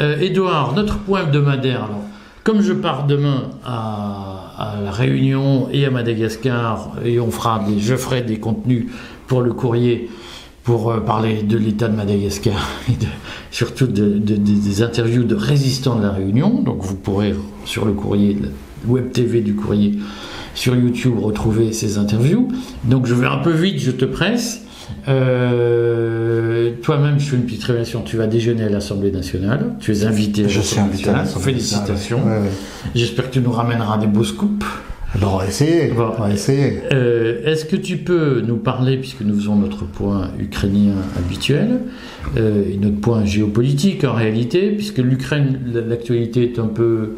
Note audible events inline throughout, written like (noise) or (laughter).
Edouard, notre point hebdomadaire. Comme je pars demain à, la Réunion et à Madagascar, et on fera je ferai des contenus pour le courrier pour euh, parler de l'état de Madagascar (laughs) et surtout des interviews de résistants de la Réunion. Donc vous pourrez sur le courrier, web TV du courrier, sur YouTube retrouver ces interviews. Donc je vais un peu vite, je te presse. Euh, toi-même, je fais une petite révélation. Tu vas déjeuner à l'Assemblée nationale. Tu es invité. À je suis invité. À Félicitations. J'espère que tu nous ramèneras des beaux scoops. on va essayer. on va essayer. Euh, est-ce que tu peux nous parler, puisque nous faisons notre point ukrainien habituel, euh, et notre point géopolitique en réalité, puisque l'Ukraine, l'actualité est un peu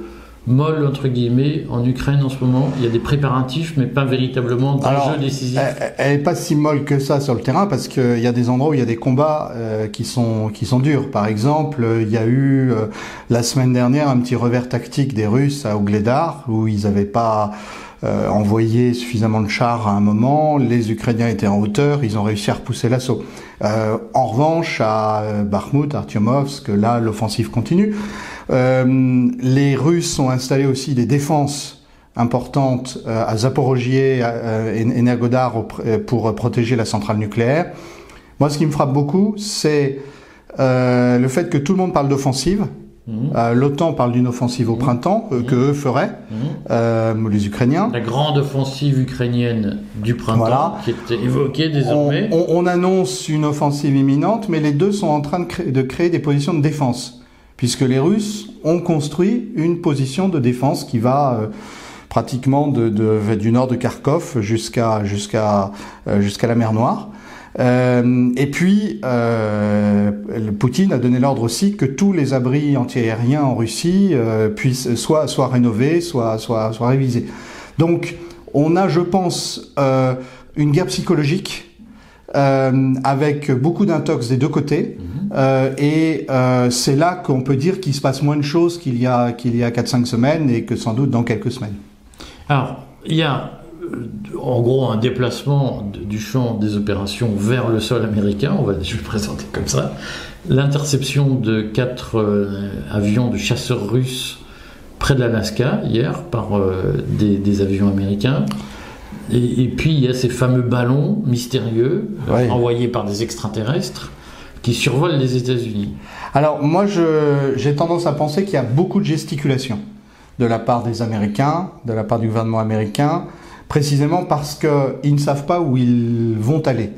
molle entre guillemets en Ukraine en ce moment Il y a des préparatifs, mais pas véritablement d'enjeux décisifs. Elle, n'est pas si molle que ça sur le terrain parce qu'il y a des endroits où il y a des combats euh, qui sont qui sont durs. Par exemple, il y a eu euh, la semaine dernière un petit revers tactique des Russes à Ougledar où ils n'avaient pas euh, envoyé suffisamment de chars à un moment. Les Ukrainiens étaient en hauteur, ils ont réussi à repousser l'assaut. en revanche, à Bakhmut, Artyomovsk, là, l'offensive continue. Euh, les Russes ont installé aussi des défenses importantes euh, à Zaporogie euh, et Nergodar pour protéger la centrale nucléaire. Moi, ce qui me frappe beaucoup, c'est le fait que tout le monde parle d'offensive. Mhm. L'OTAN parle d'une offensive au mhm. printemps que eux feraient, les Ukrainiens. La grande offensive ukrainienne du printemps qui est évoquée désormais. On, annonce une offensive imminente, mais les deux sont en train de créer des positions de défense puisque les Russes ont construit une position de défense qui va euh, pratiquement du nord de Kharkov jusqu'à jusqu'à euh, la mer Noire. Euh, et puis, euh, Poutine a donné l'ordre aussi que tous les abris antiaériens en Russie puissent soit soit rénovés, soit soit soit révisés. Donc, on a, je pense, une guerre psychologique avec beaucoup d'intox des deux côtés. Mhm. Euh, et euh, c'est là qu'on peut dire qu'il se passe moins de choses qu'il y a, qu'il y a 4-5 semaines et que sans doute dans quelques semaines. Alors, il y a en gros un déplacement du champ des opérations vers le sol américain, on va, je vais le présenter comme ça, l'interception de quatre avions de chasseurs russes près de l'Alaska hier par des, des, avions américains. Et, puis il y a ces fameux ballons mystérieux envoyés par des extraterrestres qui survolent les États-Unis. Alors moi j'ai tendance à penser qu'il y a beaucoup de gesticulation de la part des Américains, de la part du gouvernement américain, précisément parce qu'ils ne savent pas où ils vont aller.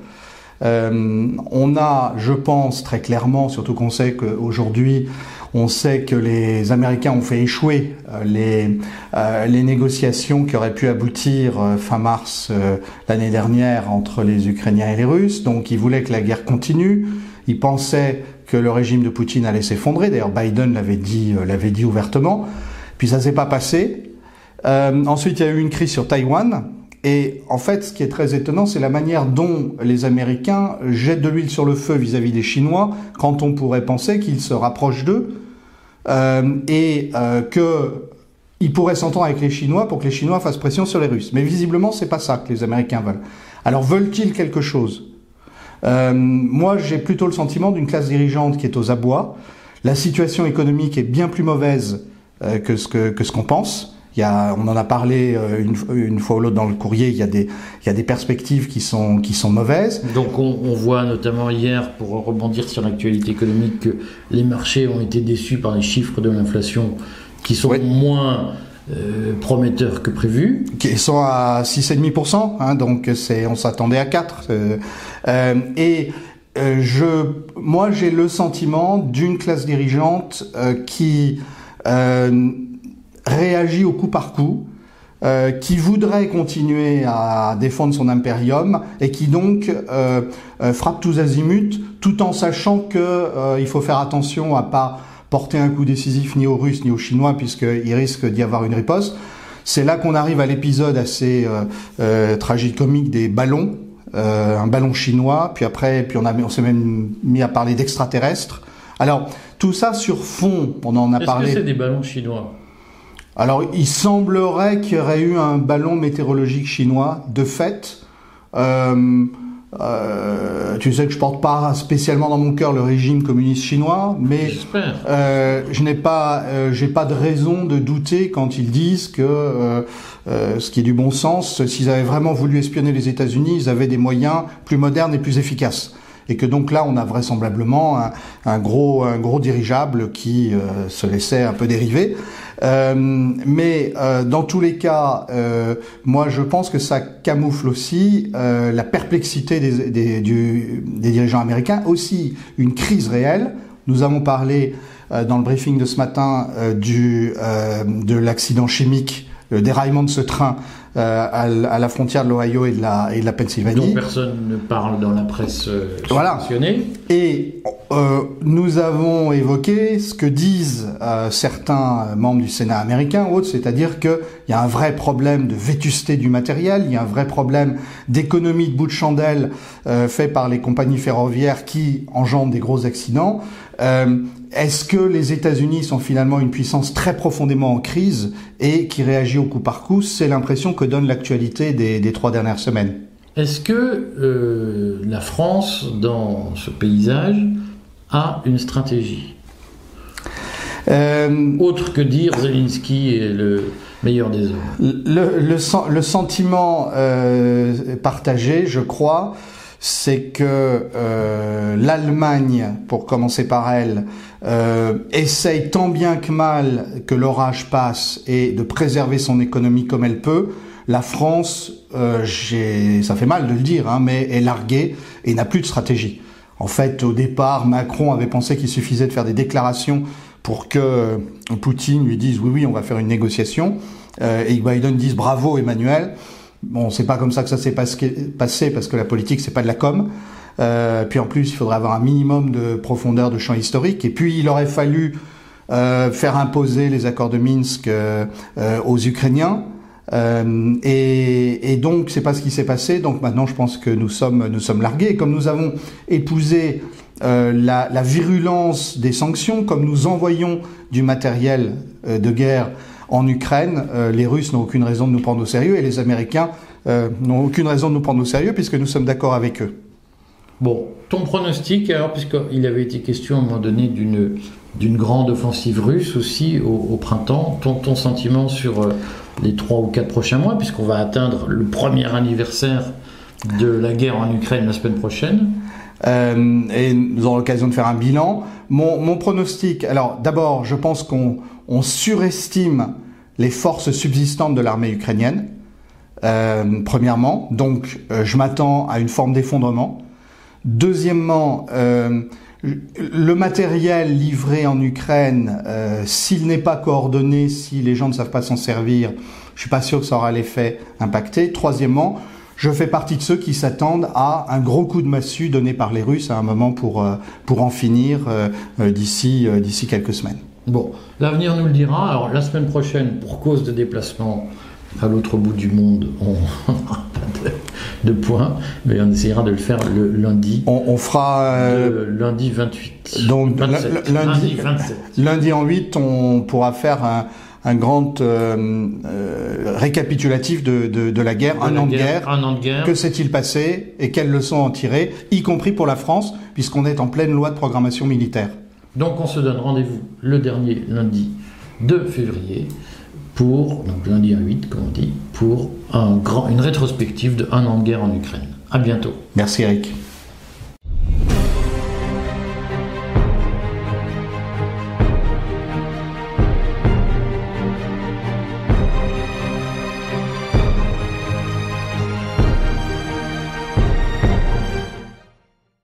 Euh, on a, je pense très clairement, surtout qu'on sait qu'aujourd'hui on sait que les Américains ont fait échouer euh, les, euh, les négociations qui auraient pu aboutir euh, fin mars l'année dernière entre les Ukrainiens et les Russes. Donc ils voulaient que la guerre continue. Ils pensaient que le régime de Poutine allait s'effondrer. D'ailleurs, Biden l'avait dit, l'avait dit ouvertement. Puis ça s'est pas passé. ensuite, il y a eu une crise sur Taïwan. Et en fait, ce qui est très étonnant, c'est la manière dont les Américains jettent de l'huile sur le feu vis-à-vis -vis des Chinois, quand on pourrait penser qu'ils se rapprochent d'eux euh, et euh, qu'il pourrait s'entendre avec les Chinois pour que les Chinois fassent pression sur les Russes. Mais visiblement, c'est pas ça que les Américains veulent. Alors veulent-ils quelque chose? euh, Moi, j'ai plutôt le sentiment d'une classe dirigeante qui est aux abois. La situation économique est bien plus mauvaise que ce que, que ce qu'on pense. Il y a, on en a parlé euh, une, une fois ou l'autre dans le courrier. Il y a des, il y a des perspectives qui sont, qui sont mauvaises. Donc on, on voit notamment hier, pour rebondir sur l'actualité économique, que les marchés ont été déçus par les chiffres de l'inflation qui sont moins euh, prometteurs que prévu. Qui sont à 6,5%, hein, donc on s'attendait à 4. Euh, euh, et euh, je, moi j'ai le sentiment d'une classe dirigeante qui réagit au coup par coup, qui voudrait continuer à défendre son impérium et qui donc frappe tous azimuts, tout en sachant que il faut faire attention à pas porter un coup décisif ni aux Russes ni aux Chinois puisqu'il risque d'y avoir une riposte. C'est là qu'on arrive à l'épisode assez tragicomique des ballons, un ballon chinois, puis après, puis on, a, on s'est même mis à parler d'extraterrestres. Alors tout ça sur fond, on en a parlé. Est-ce que c'est des ballons chinois? Alors, il semblerait qu'il y aurait eu un ballon météorologique chinois de fait. Euh, Euh, tu sais que je porte pas spécialement dans mon cœur le régime communiste chinois, mais euh, je n'ai pas, euh, j'ai pas de raison de douter quand ils disent que euh, euh, ce qui est du bon sens, s'ils avaient vraiment voulu espionner les États-Unis, ils avaient des moyens plus modernes et plus efficaces et que donc là on a vraisemblablement un, gros un gros dirigeable qui euh, se laissait un peu dériver euh, mais euh, dans tous les cas, moi je pense que ça camoufle aussi la perplexité des, des, des, dirigeants américains, aussi une crise réelle. Nous avons parlé dans le briefing de ce matin du, de l'accident chimique, le déraillement de ce train euh, à, à, la frontière de l'Ohio et, de la, et de la Pennsylvanie. Dont personne ne parle dans la presse euh, voilà. Et euh, nous avons évoqué ce que disent euh, certains membres du Sénat américain autres, c'est-à-dire qu'il y a un vrai problème de vétusté du matériel, il y a un vrai problème d'économie de bout de chandelle fait par les compagnies ferroviaires qui engendrent des gros accidents. Est-ce que les États-Unis sont finalement une puissance très profondément en crise et qui réagit au coup par coup? C'est l'impression que donne l'actualité des, des, trois dernières semaines. Est-ce que euh, la France, dans ce paysage, a une stratégie euh, Autre que dire Zelensky est le meilleur des hommes. Le, le, le sentiment euh, partagé, je crois, c'est que euh, l'Allemagne, pour commencer par elle, euh, essaye tant bien que mal que l'orage passe et de préserver son économie comme elle peut. La France, euh, ça fait mal de le dire, hein, mais est larguée et n'a plus de stratégie. En fait, au départ, Macron avait pensé qu'il suffisait de faire des déclarations pour que Poutine lui dise oui, oui, on va faire une négociation, euh, et Biden dise bravo Emmanuel. Bon, c'est pas comme ça que ça s'est passé parce que la politique c'est pas de la com. Euh, puis en plus, il faudrait avoir un minimum de profondeur de champ historique. Et puis, il aurait fallu euh, faire imposer les accords de Minsk euh, euh aux Ukrainiens. Euh, et, et, donc, c'est pas ce qui s'est passé. Donc maintenant, je pense que nous sommes nous sommes largués. Comme nous avons épousé la, la, virulence des sanctions, comme nous envoyons du matériel de guerre en Ukraine, les Russes n'ont aucune raison de nous prendre au sérieux et les Américains n'ont aucune raison de nous prendre au sérieux puisque nous sommes d'accord avec eux. Bon, ton pronostic, puisqu'il avait été question à un moment donné d'une, grande offensive russe aussi au, au printemps, ton, ton, sentiment sur euh, les trois ou quatre prochains mois, puisqu'on va atteindre le premier anniversaire de la guerre en Ukraine la semaine prochaine euh, et nous aurons l'occasion de faire un bilan. Mon, mon pronostic, alors d'abord, je pense qu'on on surestime les forces subsistantes de l'armée ukrainienne, euh, premièrement. Donc, euh, je m'attends à une forme d'effondrement. Deuxièmement, le matériel livré en Ukraine, euh, s'il n'est pas coordonné, si les gens ne savent pas s'en servir, je suis pas sûr que ça aura l'effet impacté. Troisièmement, je fais partie de ceux qui s'attendent à un gros coup de massue donné par les Russes à un moment pour, euh, pour en finir euh, d'ici d'ici quelques semaines. Bon, l'avenir nous le dira. Alors la semaine prochaine, pour cause de déplacement à l'autre bout du monde, on de points, mais on essayera de le faire le lundi. On, on fera euh, lundi 28. Donc 27, lundi, 27. lundi en 8, on pourra faire un, un grand euh, euh, récapitulatif de, de, de, la guerre, de un, la an guerre, guerre, un an de guerre. Que s'est-il passé et quelles leçons en tirer, y compris pour la France, puisqu'on est en pleine loi de programmation militaire. Donc on se donne rendez-vous le dernier lundi de février pour, donc lundi à 8, comme on dit, pour une rétrospective de un an de guerre en Ukraine. À bientôt. Merci Eric.